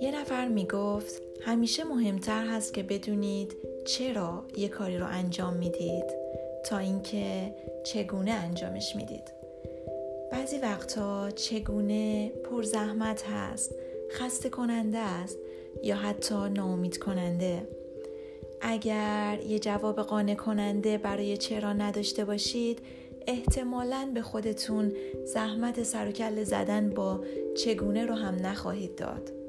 یه نفر می‌گفت همیشه مهمتر هست که بدونید چرا یه کاری رو انجام می‌دید تا اینکه چگونه انجامش می‌دید. بعضی وقتا چگونه پرزحمت هست خسته کننده است یا حتی ناامید کننده اگر یه جواب قانع کننده برای چرا نداشته باشید احتمالا به خودتون زحمت سر و زدن با چگونه رو هم نخواهید داد.